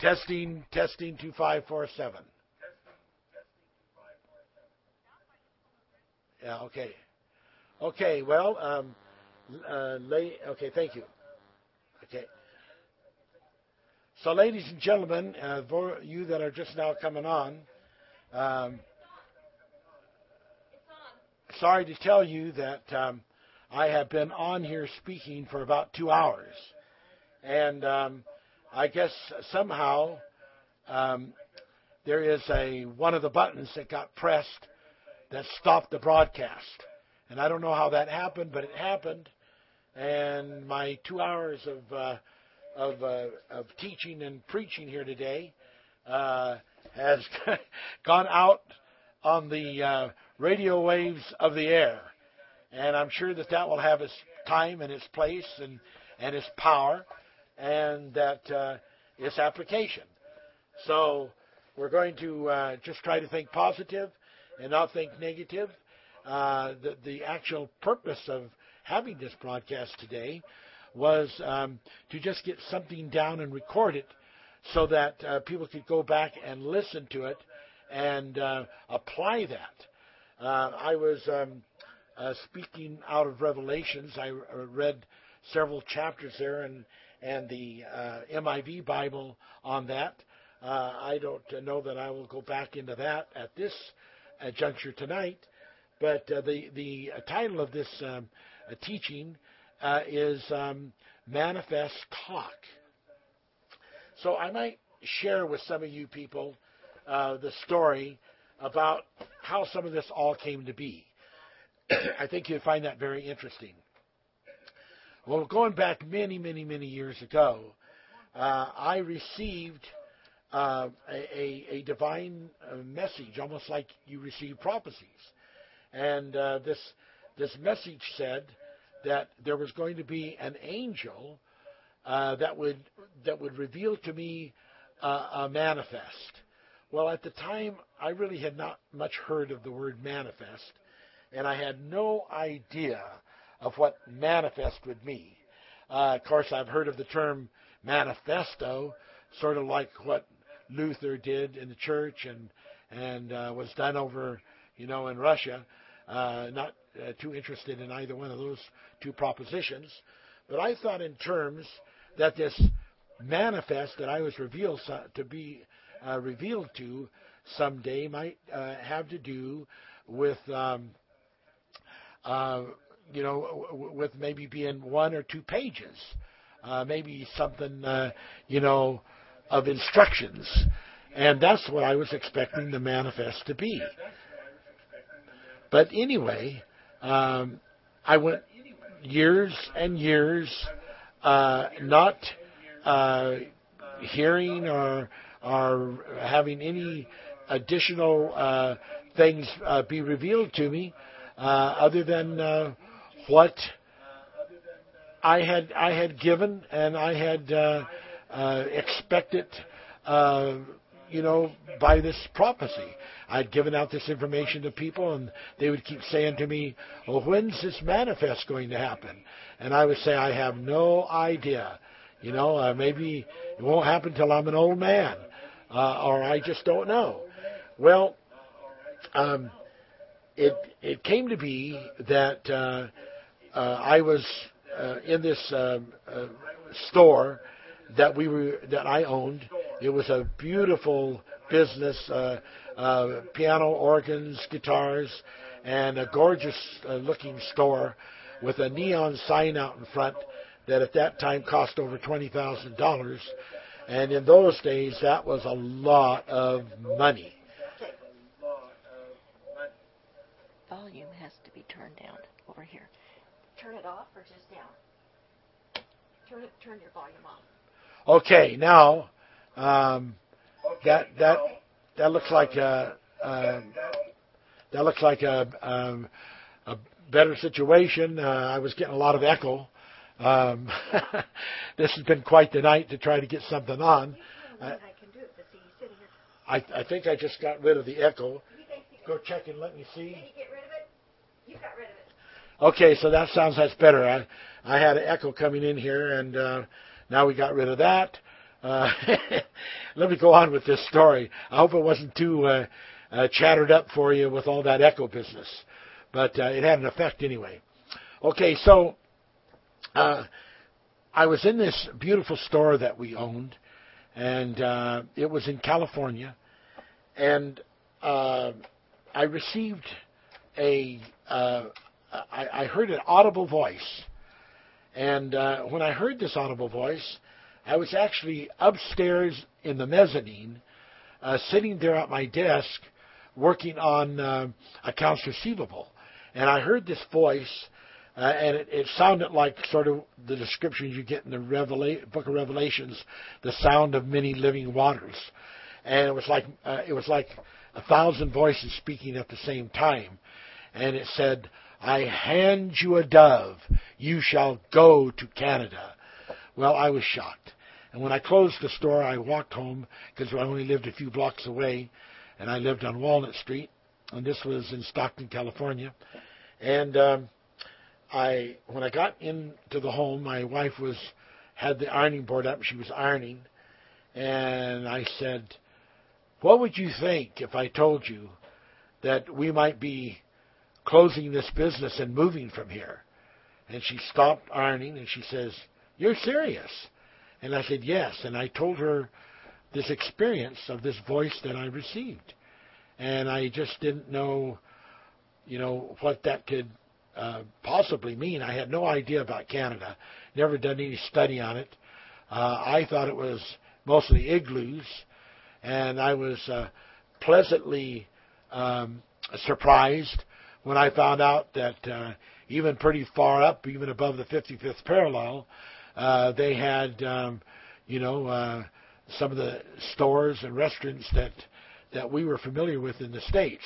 Testing, testing, two five four seven. Yeah, okay. Okay, well, um, uh, lay, okay, thank you. Okay. So, ladies and gentlemen, uh, for you that are just now coming on, um, sorry to tell you that um, I have been on here speaking for about two hours. And um, I guess somehow um, there is a one of the buttons that got pressed that stopped the broadcast. And I don't know how that happened, but it happened. And my two hours of uh, of, uh, of teaching and preaching here today uh, has gone out on the uh, radio waves of the air. And I'm sure that that will have its time and its place and, and its power and that uh, its application. So we're going to uh, just try to think positive and not think negative. Uh, the, the actual purpose of having this broadcast today was um, to just get something down and record it so that uh, people could go back and listen to it and uh, apply that. Uh, I was um, speaking out of Revelations. I read several chapters there and and the uh, NIV Bible on that. Uh, I don't know that I will go back into that at this juncture tonight, but the the title of this um, teaching uh, is um, manifest talk. So I might share with some of you people uh, the story about how some of this all came to be. I think you'll find that very interesting. Well, going back many, many, many years ago, uh, I received uh, a, a, divine uh, message, almost like you receive prophecies. And uh, this this message said that there was going to be an angel uh, that would that would reveal to me uh, a manifest. Well, at the time, I really had not much heard of the word manifest, and I had no idea of what manifest would mean. Uh, of course, I've heard of the term manifesto, sort of like what Luther did in the church and and uh, was done over, you know, in Russia. Uh, not uh, too interested in either one of those two propositions. But I thought in terms that this manifest that I was revealed to be uh, revealed to someday might uh, have to do with, um, you know, with maybe being one or two pages, uh, maybe something, uh, you know, of instructions. And that's what I was expecting the manifest to be. But anyway, um, I went years and years uh, not uh, hearing or or having any additional uh, things uh, be revealed to me uh, other than uh, what I had I had given and I had expected you know, by this prophecy. I'd given out this information to people, and they would keep saying to me, "Well, when's this manifest going to happen?" And I would say, "I have no idea. You know, uh, maybe it won't happen till I'm an old man, uh, or I just don't know." Well, um, it it came to be that uh, uh, I was uh, in this uh, uh, store that we were that I owned it was a beautiful business, uh, uh, piano, organs, guitars, and a gorgeous uh, looking store with a neon sign out in front that at that time cost over $20,000. And in those days, that was a lot of money. Volume has to be turned down over here. Turn it off or just down? Turn it, turn your volume off. Okay, now um, that that that looks like a, uh, that looks like a, um, a better situation. Uh, I was getting a lot of echo. Um, this has been quite the night to try to get something on. I, I, I think I just got rid of the echo. Go check and let me see. Okay, so that sounds that's better. I I had an echo coming in here, and uh, now we got rid of that. uh, let me go on with this story. I hope it wasn't too uh, uh, chattered up for you with all that echo business, but uh, it had an effect anyway. Okay, so uh, I was in this beautiful store that we owned, and uh, it was in California, and uh, I received a uh, I, I heard an audible voice, and uh, when I heard this audible voice, I was actually upstairs in the mezzanine, uh, sitting there at my desk, working on uh, accounts receivable, and I heard this voice. Uh, and it, it sounded like sort of the descriptions you get in the Revela- Book of Revelations, the sound of many living waters, and it was like uh, it was like a thousand voices speaking at the same time, and it said, "I hand you a dove; you shall go to Canada." Well, I was shocked, and when I closed the store, I walked home because I only lived a few blocks away, and I lived on Walnut Street, and this was in Stockton, California, and. Um, I when I got into the home, my wife was had the ironing board up. She was ironing, and I said, "What would you think if I told you that we might be closing this business and moving from here?" And she stopped ironing and she says, "You're serious?" And I said, "Yes." And I told her this experience of this voice that I received, and I just didn't know, you know, what that could uh, possibly mean. I had no idea about Canada, never done any study on it. Uh, I thought it was mostly igloos, and I was uh, pleasantly um, surprised when I found out that uh, even pretty far up, even above the 55th parallel, uh, they had, um, you know, uh, some of the stores and restaurants that that we were familiar with in the states.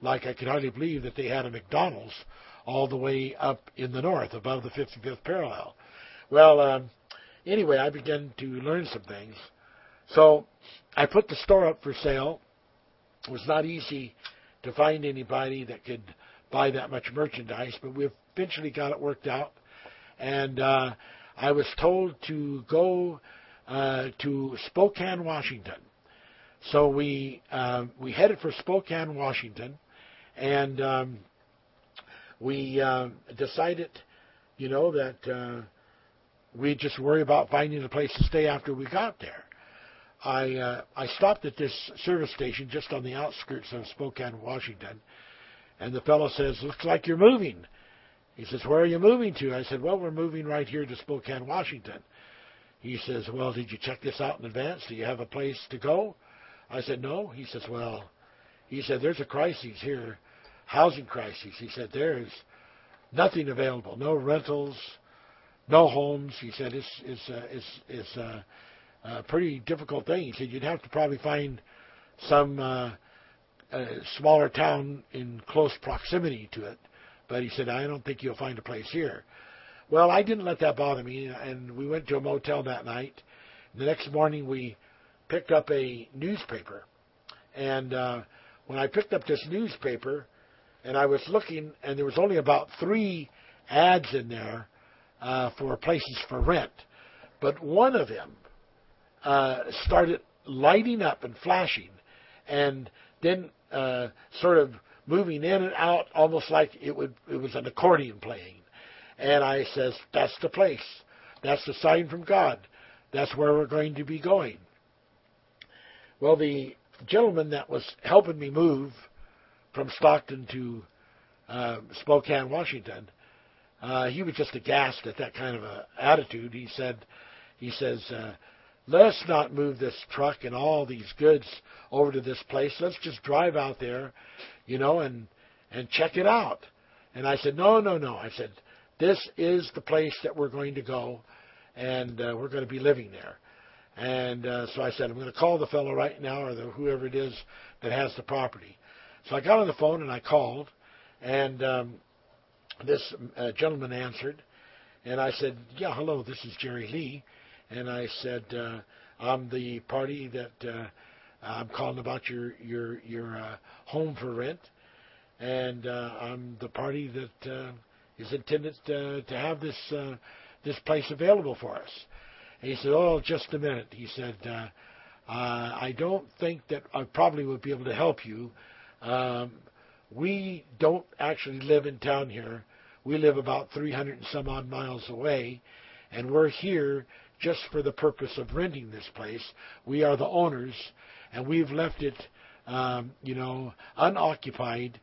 Like I could hardly believe that they had a McDonald's all the way up in the north, above the 55th parallel. Well, um, anyway, I began to learn some things. So I put the store up for sale. It was not easy to find anybody that could buy that much merchandise, but we eventually got it worked out. And uh, I was told to go uh, to Spokane, Washington. So we uh, we headed for Spokane, Washington, and um, we uh, decided, you know, that uh, we'd just worry about finding a place to stay after we got there. I uh, I stopped at this service station just on the outskirts of Spokane, Washington, and the fellow says, "Looks like you're moving." He says, "Where are you moving to?" I said, "Well, we're moving right here to Spokane, Washington." He says, "Well, did you check this out in advance? Do you have a place to go?" I said, "No." He says, "Well," he said, "There's a crisis here housing crisis. He said there is nothing available, no rentals, no homes. He said it's it's uh, it's it's uh, a pretty difficult thing. He said you'd have to probably find some uh, uh, smaller town in close proximity to it. But he said I don't think you'll find a place here. Well, I didn't let that bother me, and we went to a motel that night. The next morning, we picked up a newspaper, and uh, when I picked up this newspaper, and I was looking, and there was only about three ads in there uh, for places for rent, but one of them uh, started lighting up and flashing, and then uh, sort of moving in and out, almost like it would it was an accordion playing. And I says, "That's the place. That's the sign from God. That's where we're going to be going." Well, the gentleman that was helping me move from Stockton to uh, Spokane, Washington, uh, he was just aghast at that kind of a attitude. He said, he says, uh, let's not move this truck and all these goods over to this place. Let's just drive out there, you know, and and check it out. And I said, no, no, no. I said, this is the place that we're going to go, and uh, we're going to be living there. And uh, so I said, I'm going to call the fellow right now, or the, whoever it is that has the property. So I got on the phone and I called, and um, this uh, gentleman answered, and I said, "Yeah, hello, this is Jerry Lee," and I said, uh, "I'm the party that uh, I'm calling about your your your uh, home for rent, and uh, I'm the party that uh, is intended to, to have this uh, this place available for us." And he said, "Oh, just a minute." He said, uh, uh, "I don't think that I probably would be able to help you. Um, we don't actually live in town here. We live about 300 and some odd miles away, and we're here just for the purpose of renting this place. We are the owners, and we've left it, um, you know, unoccupied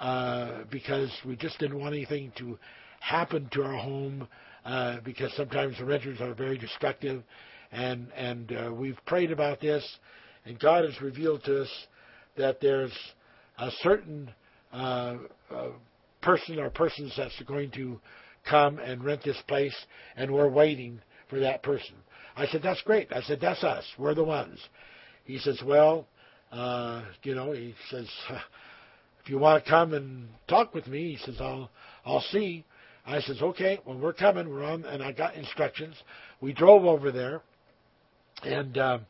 uh, because we just didn't want anything to happen to our home uh, because sometimes the renters are very destructive, and and uh, we've prayed about this, and God has revealed to us that there's a certain uh, uh, person or persons that's going to come and rent this place, and we're waiting for that person. I said, that's great. I said, that's us. We're the ones. He says, well, uh, you know, he says, if you want to come and talk with me, he says, I'll, I'll see. I says, okay, well, we're coming. We're on, and I got instructions. We drove over there, and um,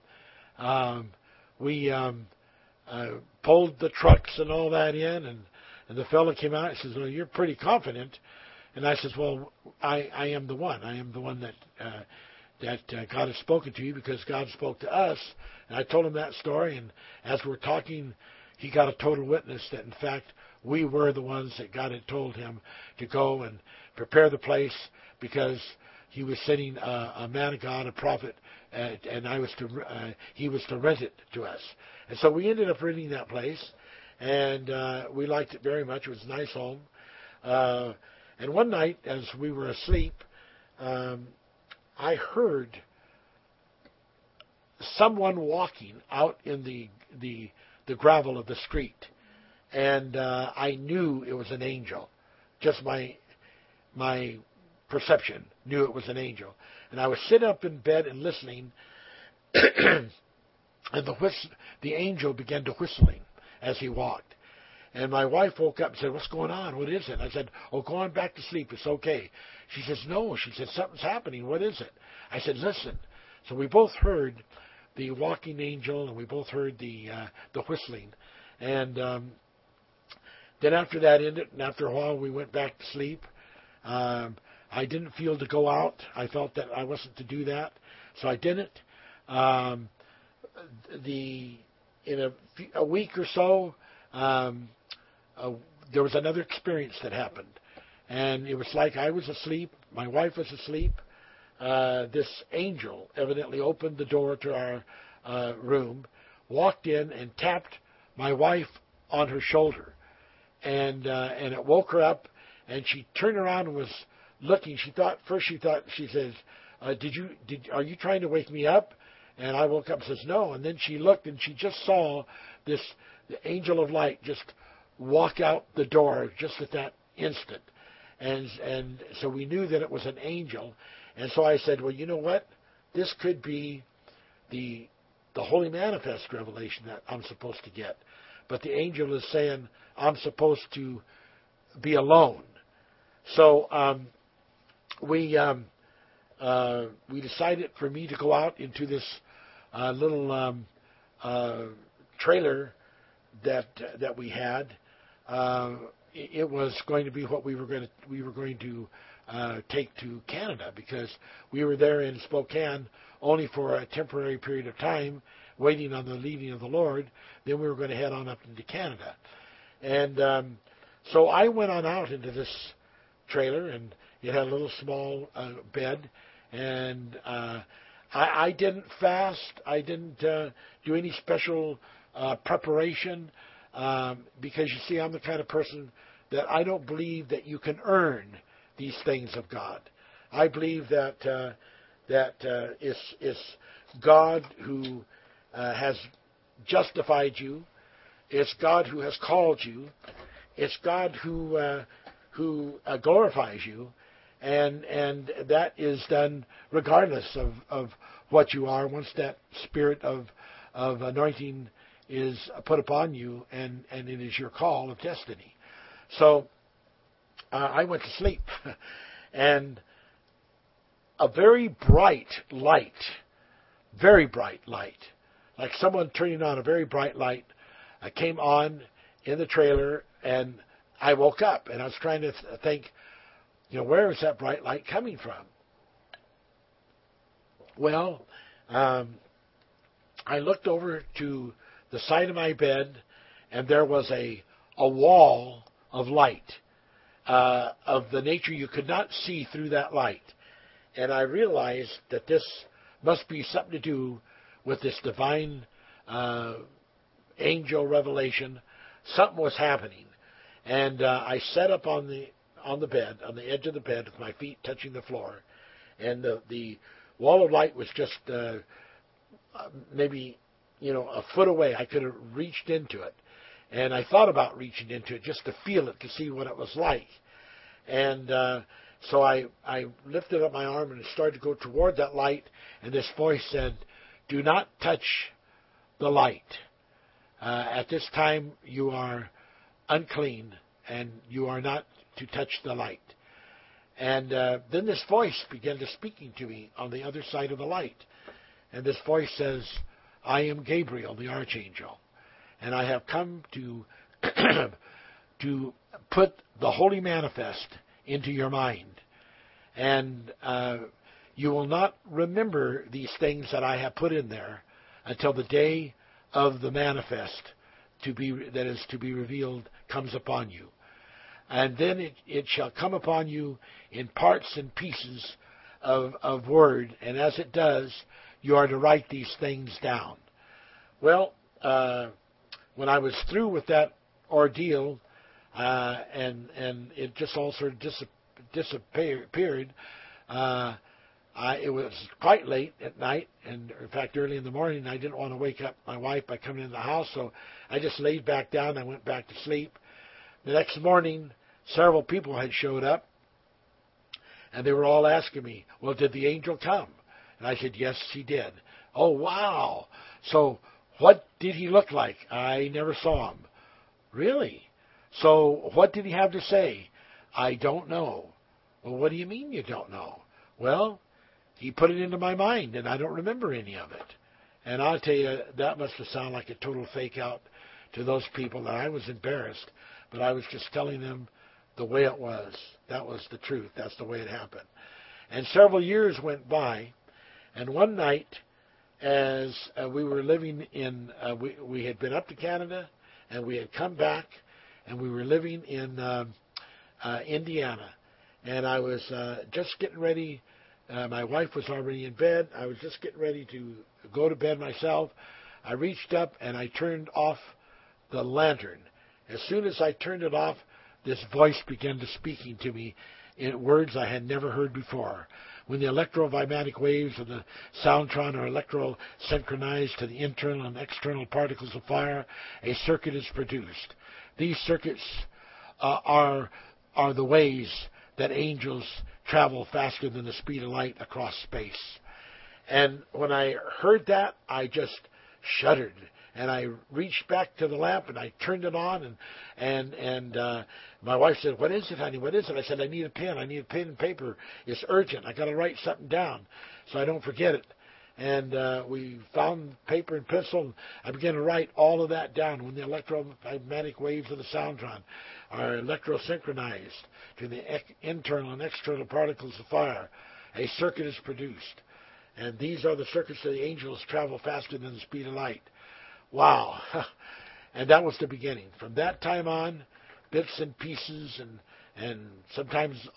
um, we um, uh, pulled the trucks and all that in, and, and the fellow came out and says, well, you're pretty confident. And I says, well, I, I am the one. I am the one that uh, that uh, God has spoken to you because God spoke to us. And I told him that story, and as we're talking, he got a total witness that in fact we were the ones that God had told him to go and prepare the place because he was sending a, a man of God, a prophet, uh, and I was to uh, he was to rent it to us. And so we ended up renting that place, and uh, we liked it very much. It was a nice home. Uh, and one night, as we were asleep, um, I heard someone walking out in the the the gravel of the street, and uh, I knew it was an angel. Just my my perception knew it was an angel, and I was sitting up in bed and listening, and the whist- the angel began to whistling as he walked. And my wife woke up and said, What's going on? What is it? I said, Oh, go on back to sleep. It's okay. She says, No. She said, Something's happening. What is it? I said, Listen. So we both heard the walking angel and we both heard the uh, the whistling. And um, then after that ended, and after a while, we went back to sleep. Um, I didn't feel to go out. I felt that I wasn't to do that, so I didn't. Um, the in a, a week or so, um, there was another experience that happened, and it was like I was asleep, my wife was asleep. Uh, this angel evidently opened the door to our uh, room, walked in, and tapped my wife on her shoulder, and uh, and it woke her up, and she turned around and was looking. She thought first she thought she says, uh, "Did you did are you trying to wake me up?" And I woke up and says, "No." And then she looked and she just saw this the angel of light just walk out the door just at that instant. And and so we knew that it was an angel. And so I said, well, you know what? This could be the the holy manifest revelation that I'm supposed to get. But the angel is saying I'm supposed to be alone. So um, we um, uh, we decided for me to go out into this uh, little um, uh, trailer that that we had. Uh, it was going to be what we were going to we were going to uh, take to Canada because we were there in Spokane only for a temporary period of time, waiting on the leading of the Lord. Then we were going to head on up into Canada, and um, so I went on out into this trailer, and it had a little small uh, bed, and uh, I, I didn't fast. I didn't uh, do any special uh, preparation um, because you see, I'm the kind of person that I don't believe that you can earn these things of God. I believe that uh, that uh, it's, it's God who uh, has justified you. It's God who has called you. It's God who uh, who uh, glorifies you, and and that is done regardless of, of what you are. Once that spirit of of anointing is put upon you, and, and it is your call of destiny. So uh, I went to sleep, and a very bright light, very bright light, like someone turning on a very bright light, uh, came on in the trailer, and I woke up, and I was trying to th- think, you know, where is that bright light coming from? Well, um, I looked over to the side of my bed, and there was a a wall of light uh, of the nature you could not see through that light, and I realized that this must be something to do with this divine uh, angel revelation. Something was happening, and uh, I sat up on the on the bed, on the edge of the bed, with my feet touching the floor, and the the wall of light was just uh, maybe you know a foot away. I could have reached into it, and I thought about reaching into it just to feel it to see what it was like, and uh, so I I lifted up my arm and started to go toward that light, and this voice said, "Do not touch the light. Uh, at this time, you are unclean, and you are not to touch the light." And uh, then this voice began to speaking to me on the other side of the light. And this voice says, I am Gabriel, the archangel, and I have come to to put the holy manifest into your mind. And uh, you will not remember these things that I have put in there until the day of the manifest to be that is to be revealed comes upon you and then it, it shall come upon you in parts and pieces of, of word, and as it does, you are to write these things down. Well, uh, when I was through with that ordeal, uh, and and it just all sort of dis- disappeared. Uh, I, it was quite late at night, and in fact, early in the morning, I didn't want to wake up my wife by coming in the house, so I just laid back down. I went back to sleep. The next morning, several people had showed up, and they were all asking me, Well, did the angel come? And I said, Yes, he did. Oh, wow. So, what did he look like? I never saw him. Really? So, what did he have to say? I don't know. Well, what do you mean you don't know? Well, he put it into my mind, and I don't remember any of it. And I'll tell you, that must have sounded like a total fake out to those people that I was embarrassed but I was just telling them the way it was. That was the truth. That's the way it happened. And several years went by, and one night, as uh, we were living in, uh, we we had been up to Canada, and we had come back, and we were living in uh, uh, Indiana, and I was uh, just getting ready. Uh, my wife was already in bed. I was just getting ready to go to bed myself. I reached up and I turned off the lantern as soon as I turned it off, this voice began to speaking to me in words I had never heard before. When the electrovibmatic waves of the soundtron are electro-synchronized to the internal and external particles of fire, a circuit is produced. These circuits uh, are are the ways that angels travel faster than the speed of light across space. And when I heard that, I just shuddered and I reached back to the lamp and I turned it on and and and uh, my wife said, "What is it, honey? What is it?" I said, "I need a pen. I need a pen and paper. It's urgent. I got to write something down so I don't forget it." And uh, we found paper and pencil, and I began to write all of that down. When the electromagnetic waves of the soundtron are electrosynchronized to the ec- internal and external particles of fire, a circuit is produced. And these are the circuits that the angels travel faster than the speed of light. Wow. and that was the beginning. From that time on, bits and pieces and and sometimes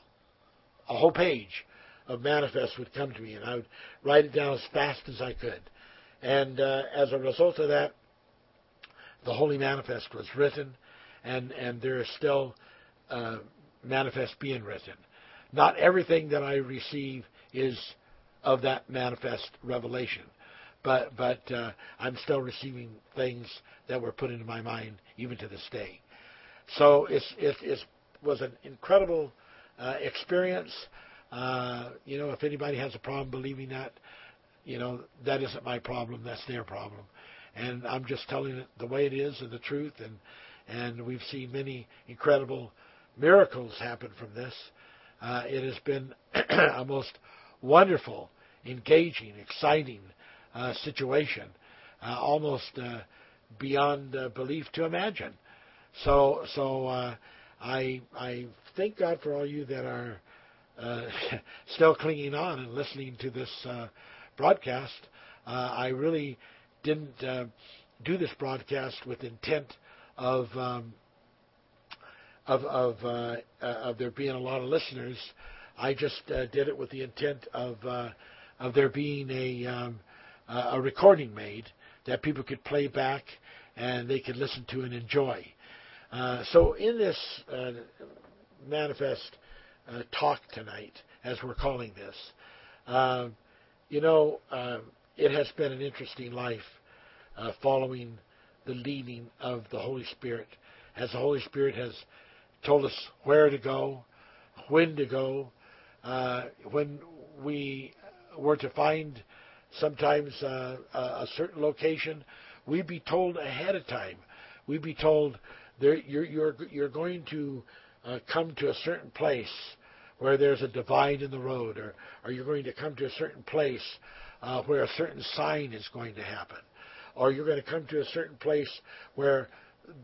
a whole page of manifest would come to me, and I would write it down as fast as I could. And uh, as a result of that, the Holy Manifest was written, and and there is still uh, manifest being written. Not everything that I receive is of that manifest revelation but but uh, I'm still receiving things that were put into my mind even to this day. So it's it, it was an incredible uh, experience. Uh, you know, if anybody has a problem believing that, you know, that isn't my problem. That's their problem. And I'm just telling it the way it is and the truth. And and we've seen many incredible miracles happen from this. Uh, it has been a most wonderful, engaging, exciting situation, uh, almost uh, beyond uh, belief to imagine. So, so uh, I I thank God for all you that are uh, still clinging on and listening to this uh, broadcast. Uh, I really didn't uh, do this broadcast with intent of um, of of, uh, uh, of there being a lot of listeners. I just uh, did it with the intent of uh, of there being a um, a recording made that people could play back and they could listen to and enjoy. Uh, so in this uh, manifest uh, talk tonight, as we're calling this, um, you know, um, it has been an interesting life uh, following the leading of the Holy Spirit, as the Holy Spirit has told us where to go, when to go, uh, when we were to find sometimes uh, a certain location, we'd be told ahead of time. We'd be told you're, you're, you're going to uh, come to a certain place where there's a divide in the road, or, or you're going to come to a certain place uh, where a certain sign is going to happen, or you're going to come to a certain place where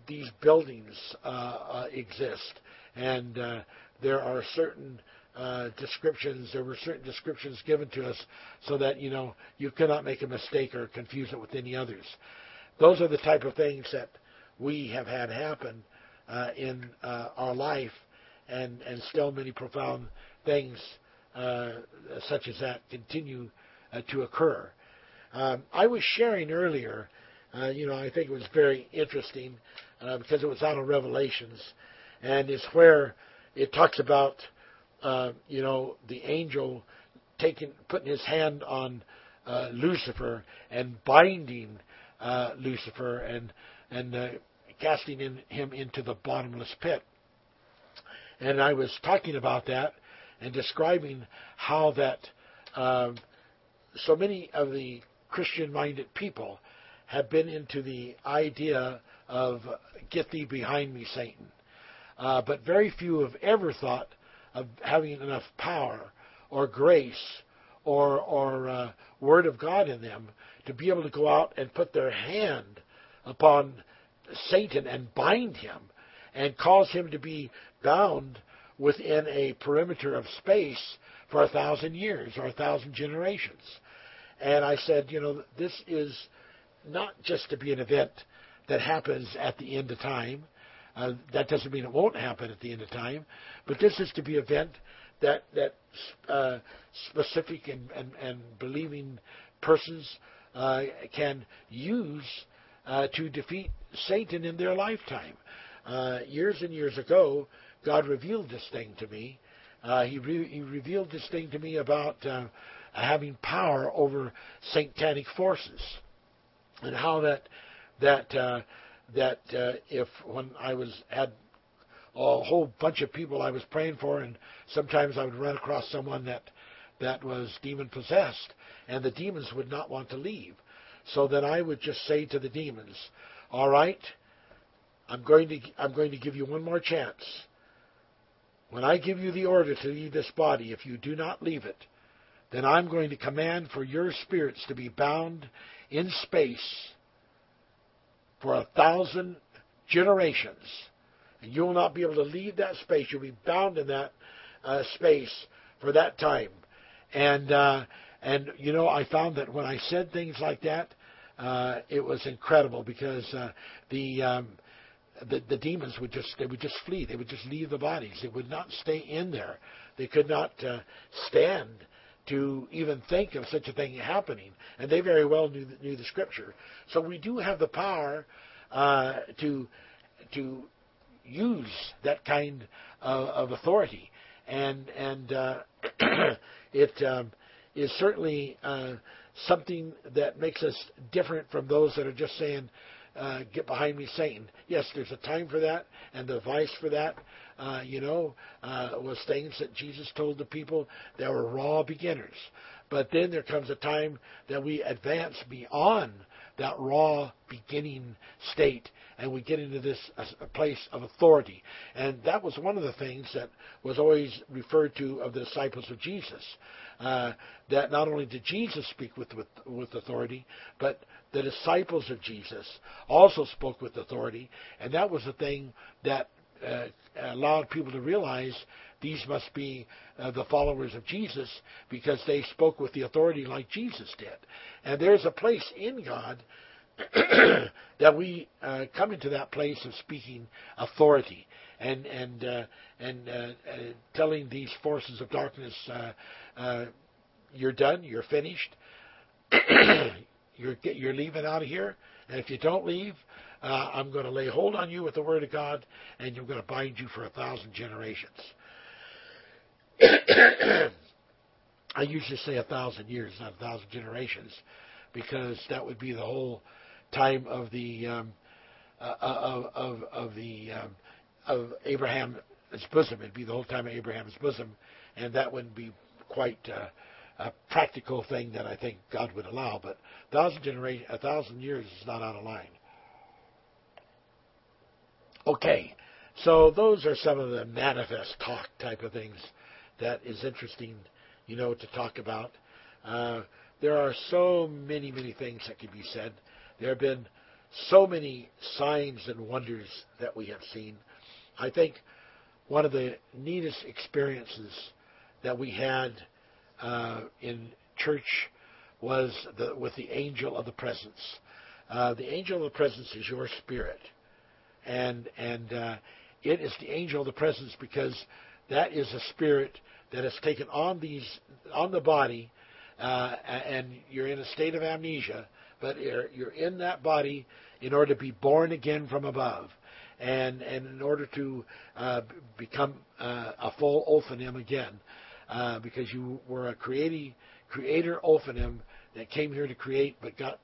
these buildings uh, uh, exist, and uh, there are certain uh, descriptions. There were certain descriptions given to us so that you know you cannot make a mistake or confuse it with any others. Those are the type of things that we have had happen uh, in uh, our life, and and still many profound things uh, such as that continue uh, to occur. Um, I was sharing earlier, you know, I think it was very interesting because it was out of Revelations, and it's where it talks about, you know, the angel taking putting his hand on Lucifer and binding Lucifer and and uh, casting in, him into the bottomless pit. And I was talking about that and describing how that um, so many of the Christian-minded people have been into the idea of "Get thee behind me, Satan," uh, but very few have ever thought of having enough power or grace or or uh, word of God in them to be able to go out and put their hand upon Satan and bind him and cause him to be bound within a perimeter of space for a thousand years or a thousand generations. And I said, you know, this is not just to be an event that happens at the end of time. Uh, that doesn't mean it won't happen at the end of time, but this is to be event that that uh, specific and, and, and believing persons uh, can use uh, to defeat Satan in their lifetime. Uh, years and years ago, God revealed this thing to me. Uh, he, re- he, revealed this thing to me about having power over satanic forces, and how that that that uh, if when I was had a whole bunch of people I was praying for, and sometimes I would run across someone that that was demon possessed, and the demons would not want to leave. So then I would just say to the demons, "All right, I'm going to I'm going to give you one more chance. When I give you the order to leave this body, if you do not leave it, then I'm going to command for your spirits to be bound in space for a thousand generations. And you will not be able to leave that space. You'll be bound in that uh, space for that time. And uh, and you know, I found that when I said things like that, uh, it was incredible because uh, the, um, the the demons would just they would just flee. They would just leave the bodies. They would not stay in there. They could not uh, stand to even think of such a thing happening, and they very well knew the, knew the scripture. So we do have the power uh, to to use that kind of, of authority, and and uh, it um, is certainly uh, something that makes us different from those that are just saying, uh, "Get behind me, Satan." Yes, there's a time for that and the vice for that. Uh, you know, uh, was things that Jesus told the people that were raw beginners. But then there comes a time that we advance beyond that raw beginning state and we get into this a place of authority. And that was one of the things that was always referred to of the disciples of Jesus. Uh, that not only did Jesus speak with, with, with authority, but the disciples of Jesus also spoke with authority, and that was the thing that uh, allowed people to realize these must be uh, the followers of Jesus because they spoke with the authority like Jesus did. And there's a place in God that we uh, come into that place of speaking authority and and uh, and uh, uh telling these forces of darkness, uh, uh, "You're done. You're finished. you're you're leaving out of here. And if you don't leave, I'm going to lay hold on you with the word of God, and you're going to bind you for a thousand generations." I usually say a thousand years, not a thousand generations, because that would be the whole time of the um, uh, of, of, of the um, of Abraham's bosom. It'd be the whole time of Abraham's bosom, and that wouldn't be quite uh, a practical thing that I think God would allow. But a thousand generation, a thousand years is not out of line. Okay, so those are some of the manifest talk type of things that is interesting, you know, to talk about. Uh, there are so many, many things that can be said. There have been so many signs and wonders that we have seen. I think one of the neatest experiences that we had uh, in church was the, with the angel of the presence. Uh, the angel of the presence is your spirit, and and uh, it is the angel of the presence because that is a spirit that has taken on these on the body, uh, and you're in a state of amnesia, but you're, you're in that body in order to be born again from above. And and in order to uh, become uh, a full Ophanim again, uh, because you were a creating creator Ophanim that came here to create, but got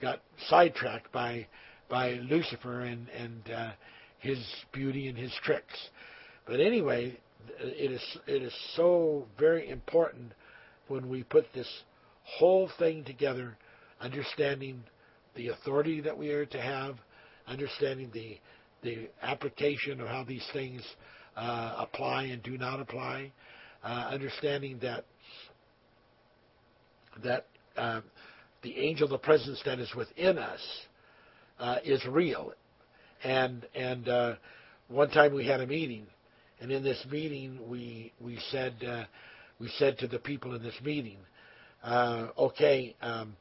got sidetracked by by Lucifer and and uh, his beauty and his tricks. But anyway, it is it is so very important when we put this whole thing together, understanding the authority that we are to have, understanding the the application of how these things uh, apply and do not apply, uh, understanding that that uh, the angel of the presence that is within us uh, is real, and and uh, one time we had a meeting, and in this meeting we we said uh, we said to the people in this meeting, okay. Um,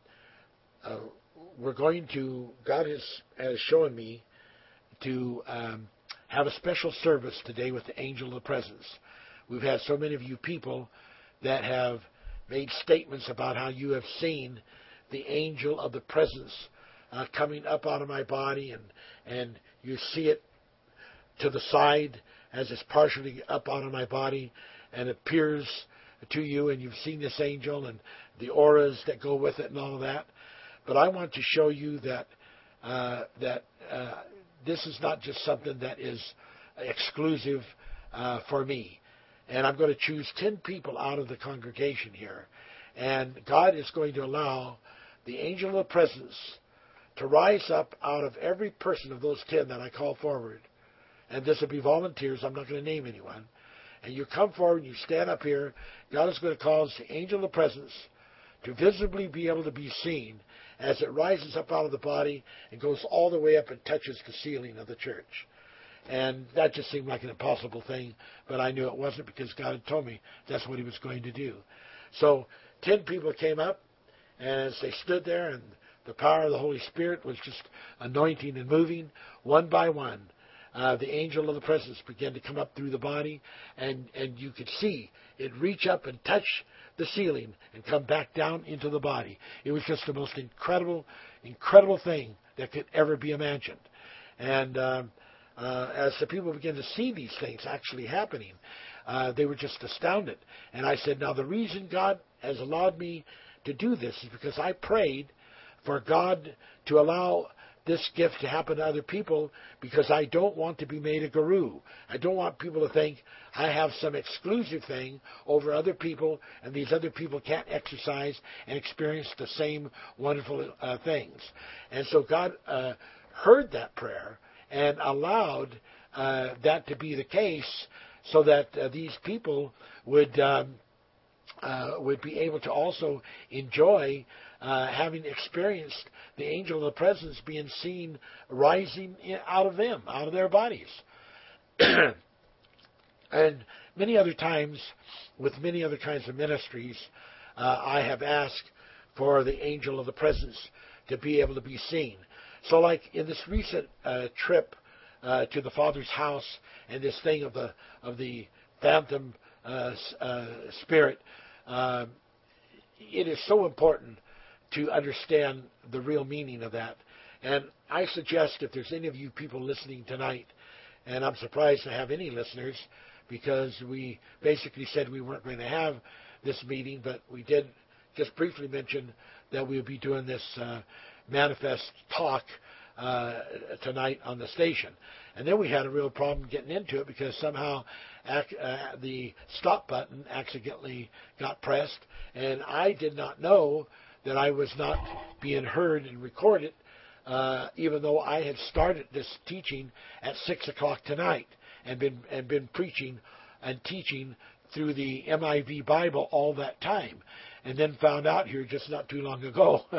we're going to God has has shown me to um, have a special service today with the angel of the presence. We've had so many of you people that have made statements about how you have seen the angel of the presence uh, coming up out of my body, and and you see it to the side as it's partially up out of my body, and appears to you, and you've seen this angel and the auras that go with it and all of that. But I want to show you that uh, that uh, this is not just something that is exclusive uh, for me. And I'm going to choose 10 people out of the congregation here. And God is going to allow the angel of the presence to rise up out of every person of those 10 that I call forward. And this will be volunteers. I'm not going to name anyone. And you come forward and you stand up here. God is going to cause the angel of presence to visibly be able to be seen as it rises up out of the body and goes all the way up and touches the ceiling of the church. And that just seemed like an impossible thing, but I knew it wasn't because God had told me that's what He was going to do. So ten people came up, and as they stood there, and the power of the Holy Spirit was just anointing and moving one by one. Uh, the angel of the presence began to come up through the body, and, and you could see it reach up and touch the ceiling and come back down into the body. It was just the most incredible, incredible thing that could ever be imagined. And um, uh, as the people began to see these things actually happening, uh, they were just astounded. And I said, now the reason God has allowed me to do this is because I prayed for God to allow this gift to happen to other people because I don't want to be made a guru. I don't want people to think I have some exclusive thing over other people and these other people can't exercise and experience the same wonderful uh, things. And so God uh, heard that prayer and allowed uh, that to be the case so that uh, these people would um, uh, would be able to also enjoy uh, having experienced the angel of the presence being seen rising in, out of them, out of their bodies. and many other times, with many other kinds of ministries, uh, I have asked for the angel of the presence to be able to be seen. So, like in this recent uh, trip uh, to the Father's house and this thing of the of the phantom uh, uh, spirit, uh, it is so important to understand the real meaning of that. And I suggest if there's any of you people listening tonight, and I'm surprised to have any listeners because we basically said we weren't going to have this meeting, but we did just briefly mention that we would be doing this uh, manifest talk uh, tonight on the station. And then we had a real problem getting into it because somehow ac- uh, the stop button accidentally got pressed, and I did not know that I was not being heard and recorded, uh, even though I had started this teaching at six o'clock tonight and been and been preaching and teaching through the MIV Bible all that time and then found out here just not too long ago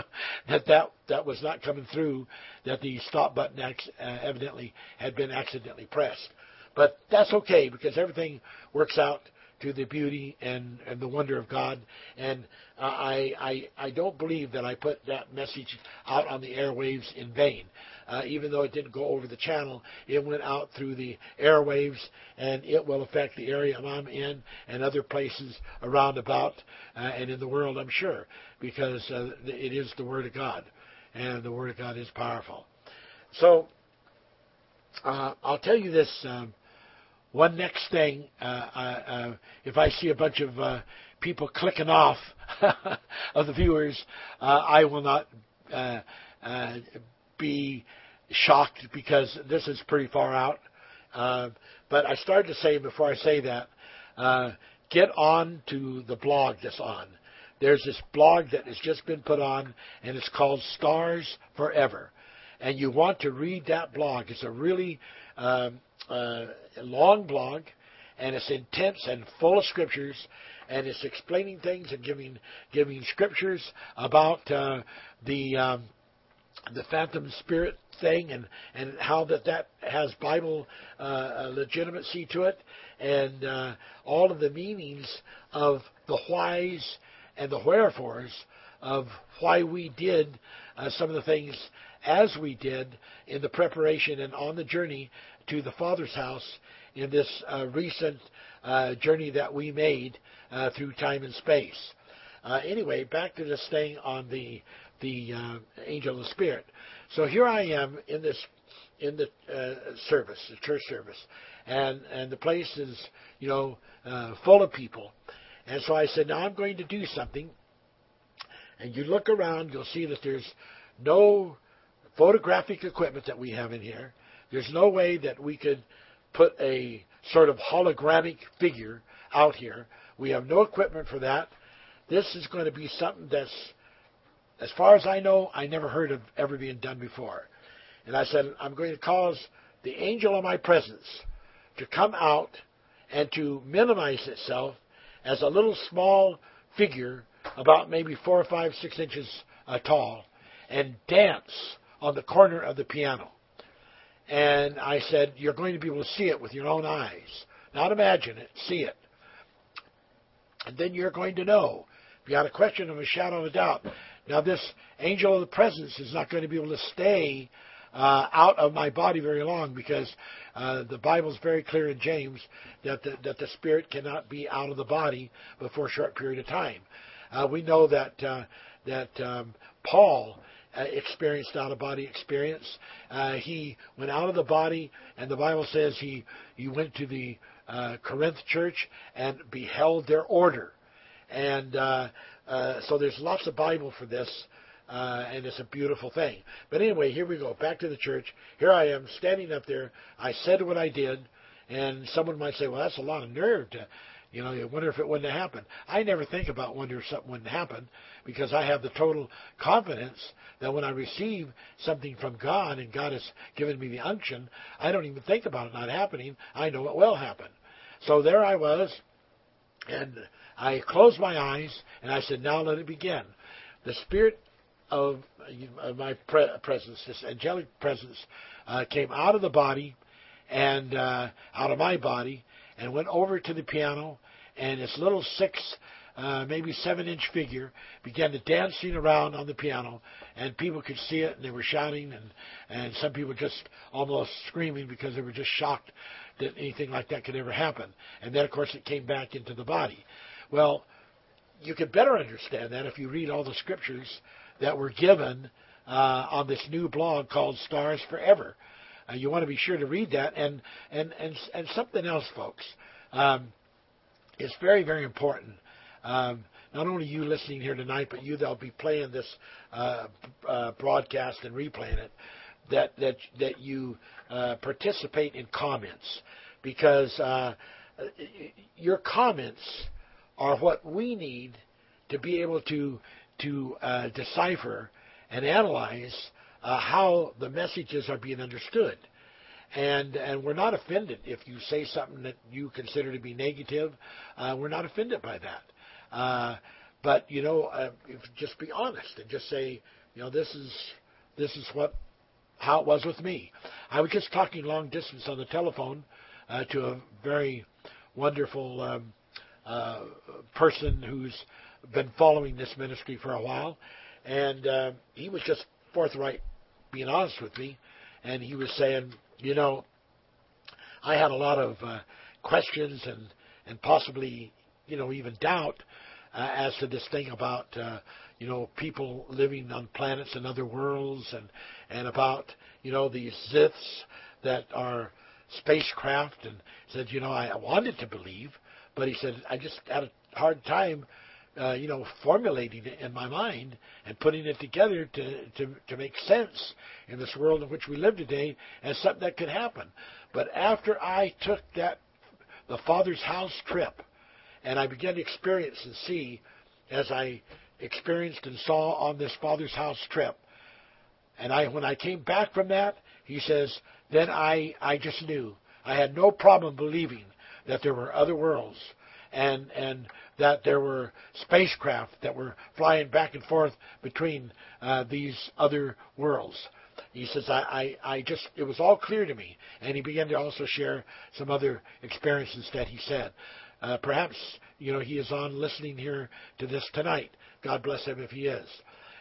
that, that that was not coming through, that the stop button ac- uh, evidently had been accidentally pressed. But that's okay because everything works out to the beauty and, and the wonder of God. And uh, I, I I don't believe that I put that message out on the airwaves in vain. Uh, even though it didn't go over the channel, it went out through the airwaves, and it will affect the area I'm in and other places around about uh, and in the world, I'm sure, because uh, it is the Word of God, and the Word of God is powerful. So uh, I'll tell you this. Um, one next thing, uh, uh, if I see a bunch of uh, people clicking off of the viewers, uh, I will not uh, be shocked because this is pretty far out. But I started to say before I say that, get on to the blog that's on. There's this blog that has just been put on, and it's called Stars Forever. And you want to read that blog. It's a really um, uh, long blog, and it's intense and full of scriptures, and it's explaining things and giving giving scriptures about uh, the um, the phantom spirit thing and and how that that has Bible uh, legitimacy to it, and uh, all of the meanings of the whys and the wherefores of why we did uh, some of the things as we did in the preparation and on the journey to the Father's house in this uh, recent uh, journey that we made uh, through time and space. anyway, back to this thing on the the uh, angel of the spirit. So here I am in this in the uh, service, the church service, and and the place is you know uh, full of people, and so I said, now I'm going to do something, and you look around, you'll see that there's no photographic equipment that we have in here. There's no way that we could put a sort of hologramic figure out here. We have no equipment for that. This is going to be something that's as far as I know, I never heard of ever being done before. And I said, I'm going to cause the angel of my presence to come out and to minimize itself as a little small figure about maybe four or five, six inches uh, tall and dance on the corner of the piano. And I said, You're going to be able to see it with your own eyes. Not imagine it, see it. And then you're going to know, beyond a question of a shadow of a doubt, now, this angel of the presence is not going to be able to stay uh, out of my body very long because uh, the Bible is very clear in James that the, that the spirit cannot be out of the body before a short period of time. Uh, we know that uh, that um, Paul uh, experienced out of body experience. Uh, he went out of the body, and the Bible says he he went to the uh, Corinth church and beheld their order. And uh, uh, so there's lots of Bible for this, uh, and it's a beautiful thing. But anyway, here we go. Back to the church. Here I am standing up there. I said what I did, and someone might say, "Well, that's a lot of nerve to." You know, you wonder if it wouldn't have happened. I never think about wonder if something wouldn't happen because I have the total confidence that when I receive something from God and God has given me the unction, I don't even think about it not happening. I know it will happen. So there I was, and I closed my eyes and I said, Now let it begin. The spirit of, my pre- presence, this angelic presence, uh, came out of the body and uh, out of my body and went over to the piano, and this little six, uh, maybe seven inch figure began to dancing around on the piano, and people could see it, and they were shouting, and and some people just almost screaming because they were just shocked that anything like that could ever happen. And then, of course, it came back into the body. Well, you can better understand that if you read all the scriptures that were given uh, on this new blog called Stars Forever. Uh, you want to be sure to read that. And and and and something else, folks. Um, it's very very important. Um, not only you listening here tonight, but you that'll be playing this uh, uh, broadcast and replaying it, that that that you uh, participate in comments because uh, your comments are what we need to be able to to uh, decipher and analyze uh, how the messages are being understood. And and we're not offended if you say something that you consider to be negative. Uh, we're not offended by that. Uh, but you know, uh, just be honest and just say, you know, this is this is what how it was with me. I was just talking long distance on the telephone uh, to a very wonderful um, uh, person who's been following this ministry for a while, and he was just forthright, being honest with me, and he was saying, you know, I had a lot of uh, questions and and possibly, you know, even doubt uh, as to this thing about, uh, you know, people living on planets and other worlds, and and about, you know, these Ziths that are spacecraft, and said, you know, I wanted to believe, but he said I just had a hard time uh, you know, formulating it in my mind and putting it together to, to, to make sense in this world in which we live today as something that could happen. But after I took that, the Father's House trip, and I began to experience and see as I experienced and saw on this Father's House trip, and I, when I came back from that, he says, then I, I just knew. I had no problem believing that there were other worlds and and that there were spacecraft that were flying back and forth between uh, these other worlds. He says, I, I, I just, it was all clear to me. And he began to also share some other experiences that he said. Uh, perhaps, you know, he is on listening here to this tonight. God bless him if he is.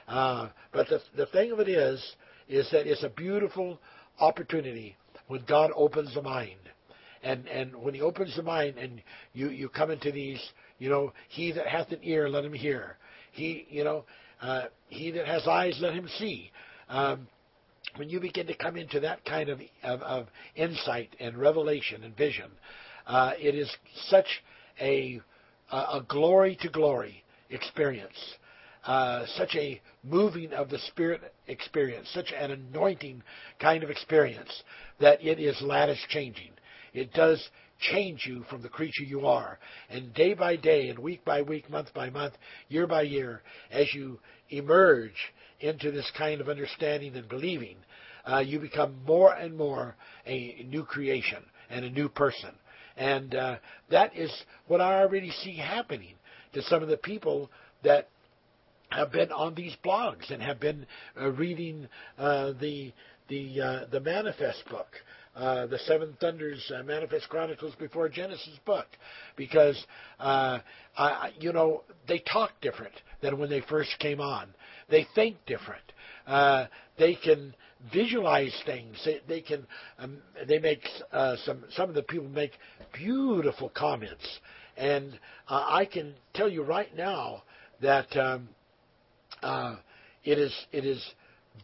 Uh, but the, the thing of it is, is that it's a beautiful opportunity when God opens the mind and and when he opens the mind and you you come into these you know he that hath an ear let him hear he you know uh, he that has eyes let him see um, when you begin to come into that kind of of, of insight and revelation and vision uh, it is such a a glory to glory experience uh, such a moving of the Spirit experience, such an anointing kind of experience, that it is lattice changing. It does change you from the creature you are. And day by day, and week by week, month by month, year by year, as you emerge into this kind of understanding and believing, uh, you become more and more a new creation and a new person. And uh, that is what I already see happening to some of the people that have been on these blogs and have been uh, reading uh, the the uh, the manifest book uh, the Seven Thunders uh, Manifest Chronicles before Genesis book, because uh, I, you know they talk different than when they first came on. They think different. Uh, they can visualize things. They, they can. Um, they make uh, some. Some of the people make beautiful comments, and uh, I can tell you right now that um, uh, it is. It is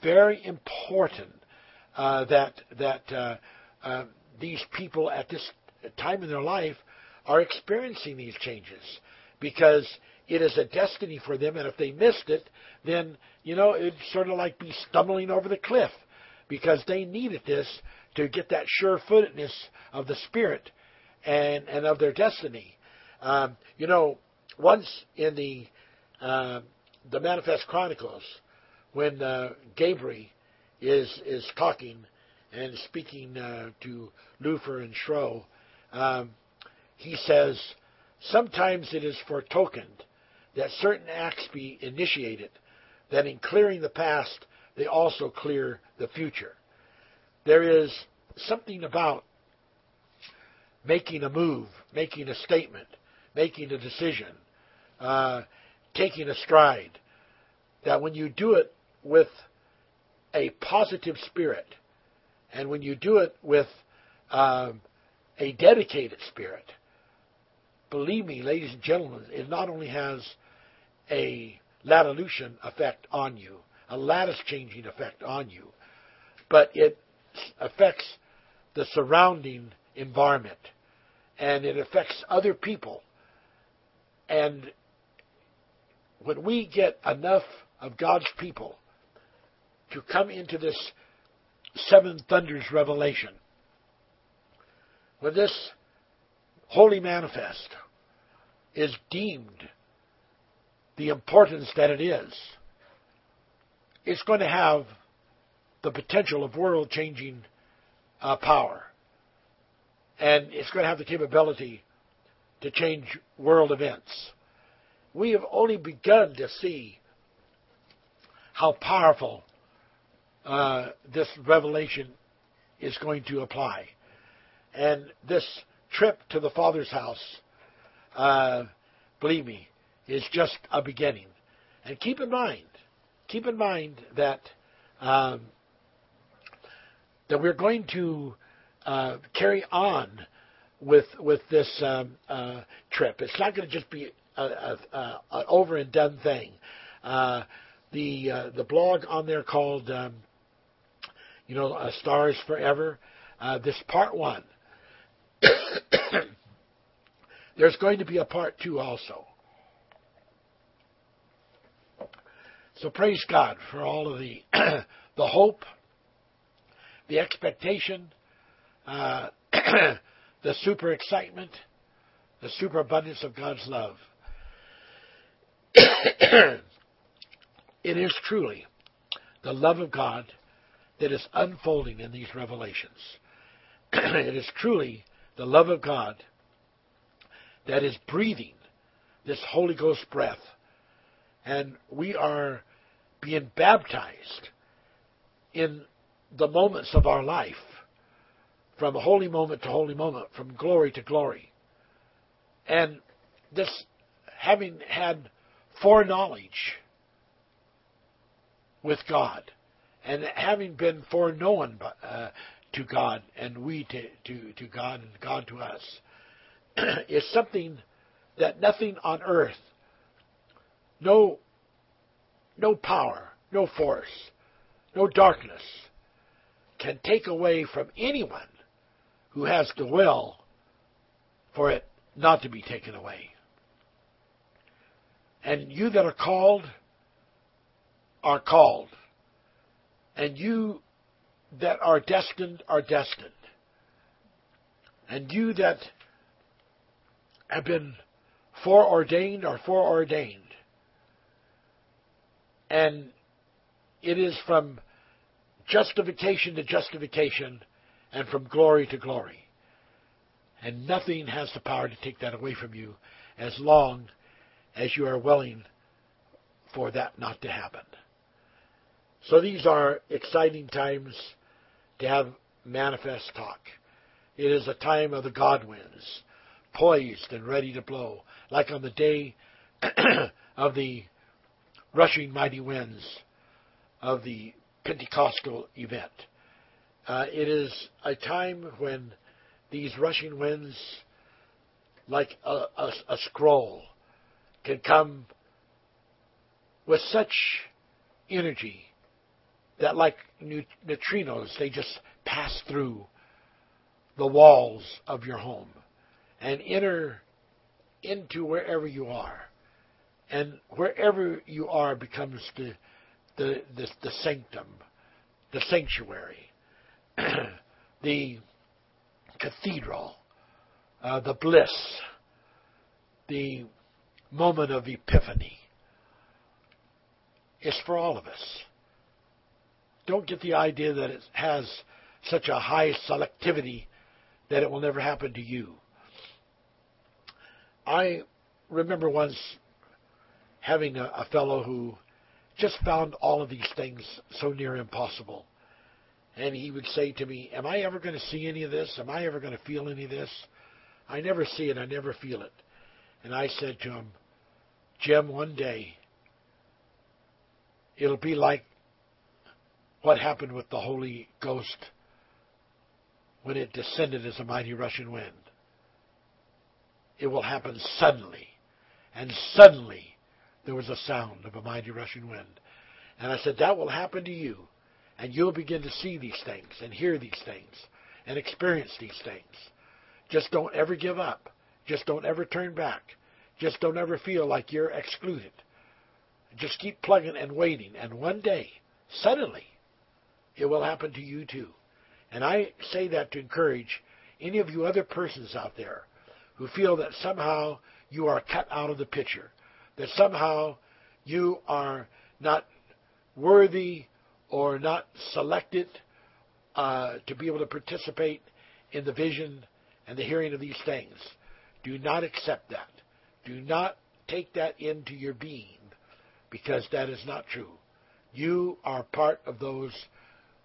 very important uh, that that uh, uh, these people at this time in their life are experiencing these changes because it is a destiny for them, and if they missed it, then you know it'd sort of like be stumbling over the cliff because they needed this to get that sure-footedness of the spirit and and of their destiny. Um, you know, once in the uh, the Manifest Chronicles, when uh, Gabriel is is talking and speaking uh, to Lufer and Schro, um, he says, Sometimes it is foretokened that certain acts be initiated, that in clearing the past, they also clear the future. There is something about making a move, making a statement, making a decision, uh, taking a stride. That when you do it with a positive spirit, and when you do it with um, a dedicated spirit, believe me, ladies and gentlemen, it not only has a latitude effect on you, a lattice changing effect on you, but it affects the surrounding environment and it affects other people. And when we get enough of God's people to come into this seven thunders revelation, when this holy manifest is deemed the importance that it is, it's going to have the potential of world changing uh, power. And it's going to have the capability to change world events. We have only begun to see how powerful uh, this revelation is going to apply. And this trip to the Father's house, uh, believe me, is just a beginning. And keep in mind, keep in mind that um, that we're going to uh, carry on with with this um, uh, trip. It's not going to just be an over and done thing. Uh, the uh, the blog on there called um, you know uh, Stars Forever. Uh, this part one. There's going to be a part two also. So praise God for all of the the hope, the expectation, uh, the super excitement, the super abundance of God's love. it is truly the love of God that is unfolding in these revelations. it is truly the love of God that is breathing this Holy Ghost breath. And we are being baptized in the moments of our life, from holy moment to holy moment, from glory to glory. And this, having had foreknowledge with God, and having been foreknown uh, to God, and we to, to, to God, and God to us, is something that nothing on earth, no no power, no force, no darkness can take away from anyone who has the will for it not to be taken away. And you that are called are called. And you that are destined are destined. And you that have been foreordained are foreordained. And it is from justification to justification and from glory to glory. And nothing has the power to take that away from you as long as you are willing for that not to happen. So these are exciting times to have manifest talk. It is a time of the God winds, poised and ready to blow, like on the day of the rushing mighty winds of the Pentecostal event. Uh, it is a time when these rushing winds, like a, a, a scroll, can come with such energy that, like neutrinos, they just pass through the walls of your home and enter into wherever you are and wherever you are becomes the the the, the sanctum, the sanctuary, the cathedral, uh, the bliss, the moment of epiphany. It's for all of us. Don't get the idea that it has such a high selectivity that it will never happen to you. I remember once having a, a fellow who just found all of these things so near impossible. And he would say to me, Am I ever going to see any of this? Am I ever going to feel any of this? I never see it. I never feel it. And I said to him, Jim, one day it'll be like what happened with the Holy Ghost when it descended as a mighty rushing wind. It will happen suddenly. And suddenly there was a sound of a mighty rushing wind. And I said, That will happen to you. And you'll begin to see these things and hear these things and experience these things. Just don't ever give up. Just don't ever turn back. Just don't ever feel like you're excluded. Just keep plugging and waiting. And one day, suddenly, it will happen to you too. And I say that to encourage any of you other persons out there who feel that somehow you are cut out of the picture, that somehow you are not worthy or not selected uh, to be able to participate in the vision and the hearing of these things. Do not accept that. Do not take that into your being because that is not true. You are part of those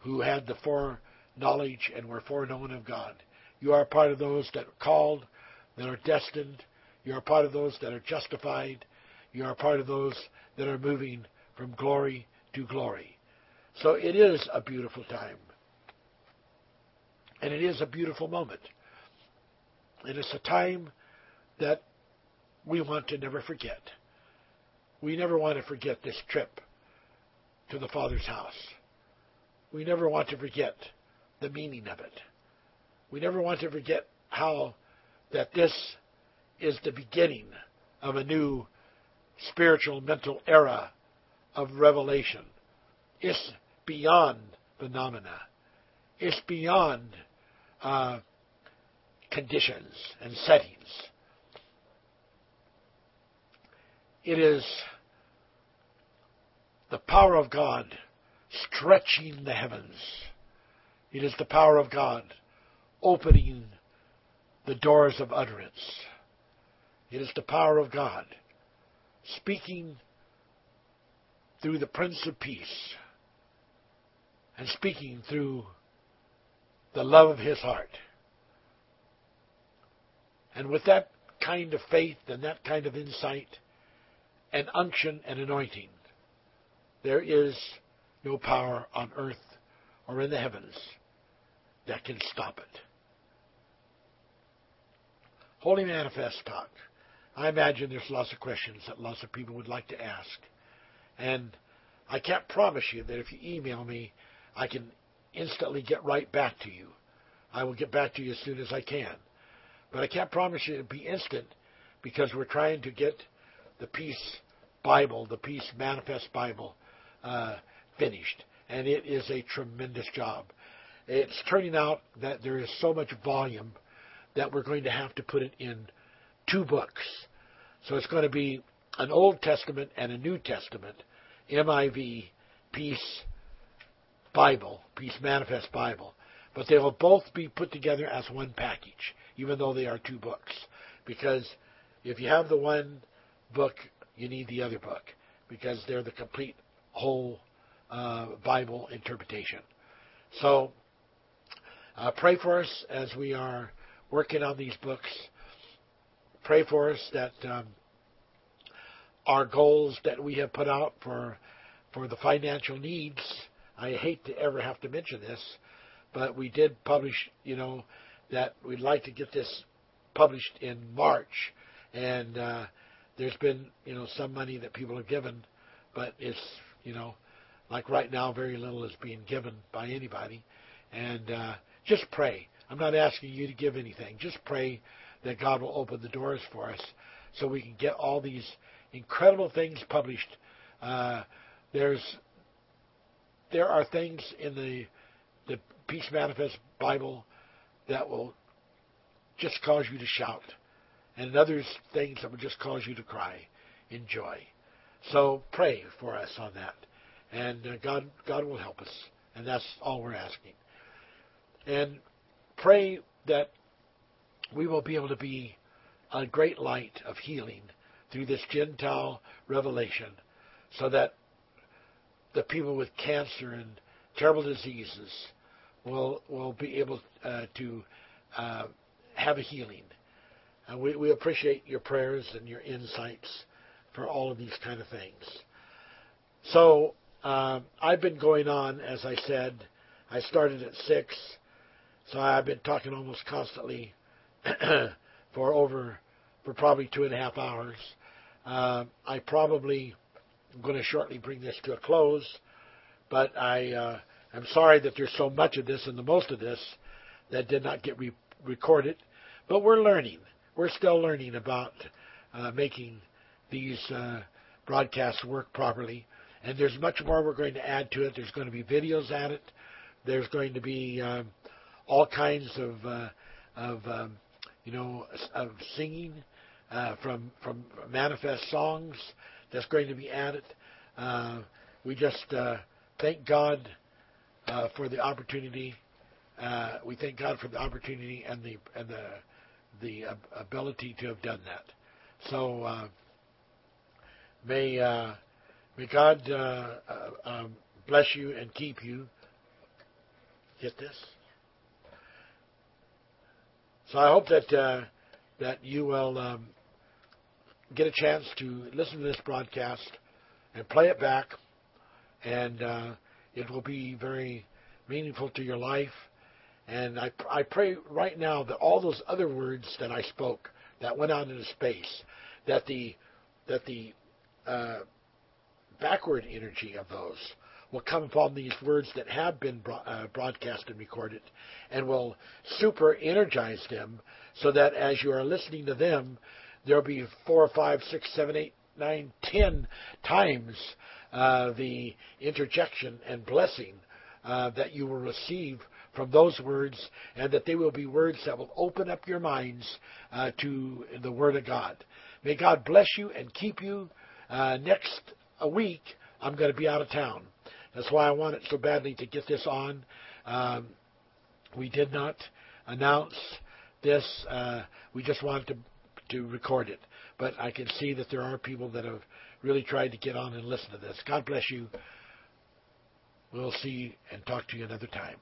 who had the foreknowledge and were foreknown of God. You are part of those that are called, that are destined. You are part of those that are justified. You are part of those that are moving from glory to glory. So it is a beautiful time. And it is a beautiful moment. And it's a time that we want to never forget. We never want to forget this trip to the Father's house. We never want to forget the meaning of it. We never want to forget how that this is the beginning of a new spiritual mental era of revelation. It's beyond phenomena. It's beyond uh, conditions and settings. It is the power of God stretching the heavens. It is the power of God opening the doors of utterance. It is the power of God speaking through the Prince of Peace and speaking through the love of his heart. And with that kind of faith and that kind of insight and unction and anointing, there is no power on earth or in the heavens that can stop it. Holy Manifest Talk. I imagine there's lots of questions that lots of people would like to ask. And I can't promise you that if you email me, I can instantly get right back to you. I will get back to you as soon as I can. But I can't promise you it'll be instant because we're trying to get the Peace Bible, the Peace Manifest Bible, uh, finished. And it is a tremendous job. It's turning out that there is so much volume that we're going to have to put it in two books. So it's going to be an Old Testament and a New Testament, MIV, Peace Bible, Peace Manifest Bible. But they will both be put together as one package, even though they are two books. Because if you have the one book, you need the other book, because they're the complete whole uh, Bible interpretation. So uh, pray for us as we are working on these books. Pray for us that um, our goals that we have put out for for the financial needs I hate to ever have to mention this, but we did publish, you know, that we'd like to get this published in March, and uh, there's been, you know, some money that people have given, but it's, you know, like right now, very little is being given by anybody, and uh, just pray. I'm not asking you to give anything. Just pray that God will open the doors for us so we can get all these incredible things published. Uh, there's there are things in the the Peace Manifest Bible that will just cause you to shout, and others things that will just cause you to cry in joy. So pray for us on that, and uh, God God will help us, and that's all we're asking. And pray that we will be able to be a great light of healing through this Gentile revelation, so that the people with cancer and terrible diseases will will be able uh, to uh, have a healing, uh, we, we appreciate your prayers and your insights for all of these kind of things. So uh, I've been going on, as I said. I started at six, so I've been talking almost constantly for over for probably two and a half hours. Uh, I probably am going to shortly bring this to a close, but I uh, am sorry that there's so much of this and the most of this that did not get re- recorded. But we're learning. We're still learning about uh, making these uh, broadcasts work properly. And there's much more we're going to add to it. There's going to be videos at it. There's going to be um, all kinds of uh, of um, you know of singing uh, from from manifest songs that's going to be added. Uh, we just uh, thank God uh, for the opportunity. Uh, we thank God for the opportunity and the and the the ability to have done that. So may may God uh, uh, um, bless you and keep you. Get this. So I hope that uh, that you will um, get a chance to listen to this broadcast and play it back, and uh, it will be very meaningful to your life. And I, I pray right now that all those other words that I spoke that went out into space, that the that the uh, backward energy of those will come from these words that have been uh, broadcast and recorded, and will super energize them, so that as you are listening to them, there'll be four, five, six, seven, eight, nine, ten times uh, the interjection and blessing uh, that you will receive from those words, and that they will be words that will open up your minds uh, to the Word of God. May God bless you and keep you. Uh, next a week, I'm going to be out of town. That's why I wanted so badly to get this on. Um, we did not announce this. Uh, we just wanted to to record it. But I can see that there are people that have really tried to get on and listen to this. God bless you. We'll see and talk to you another time.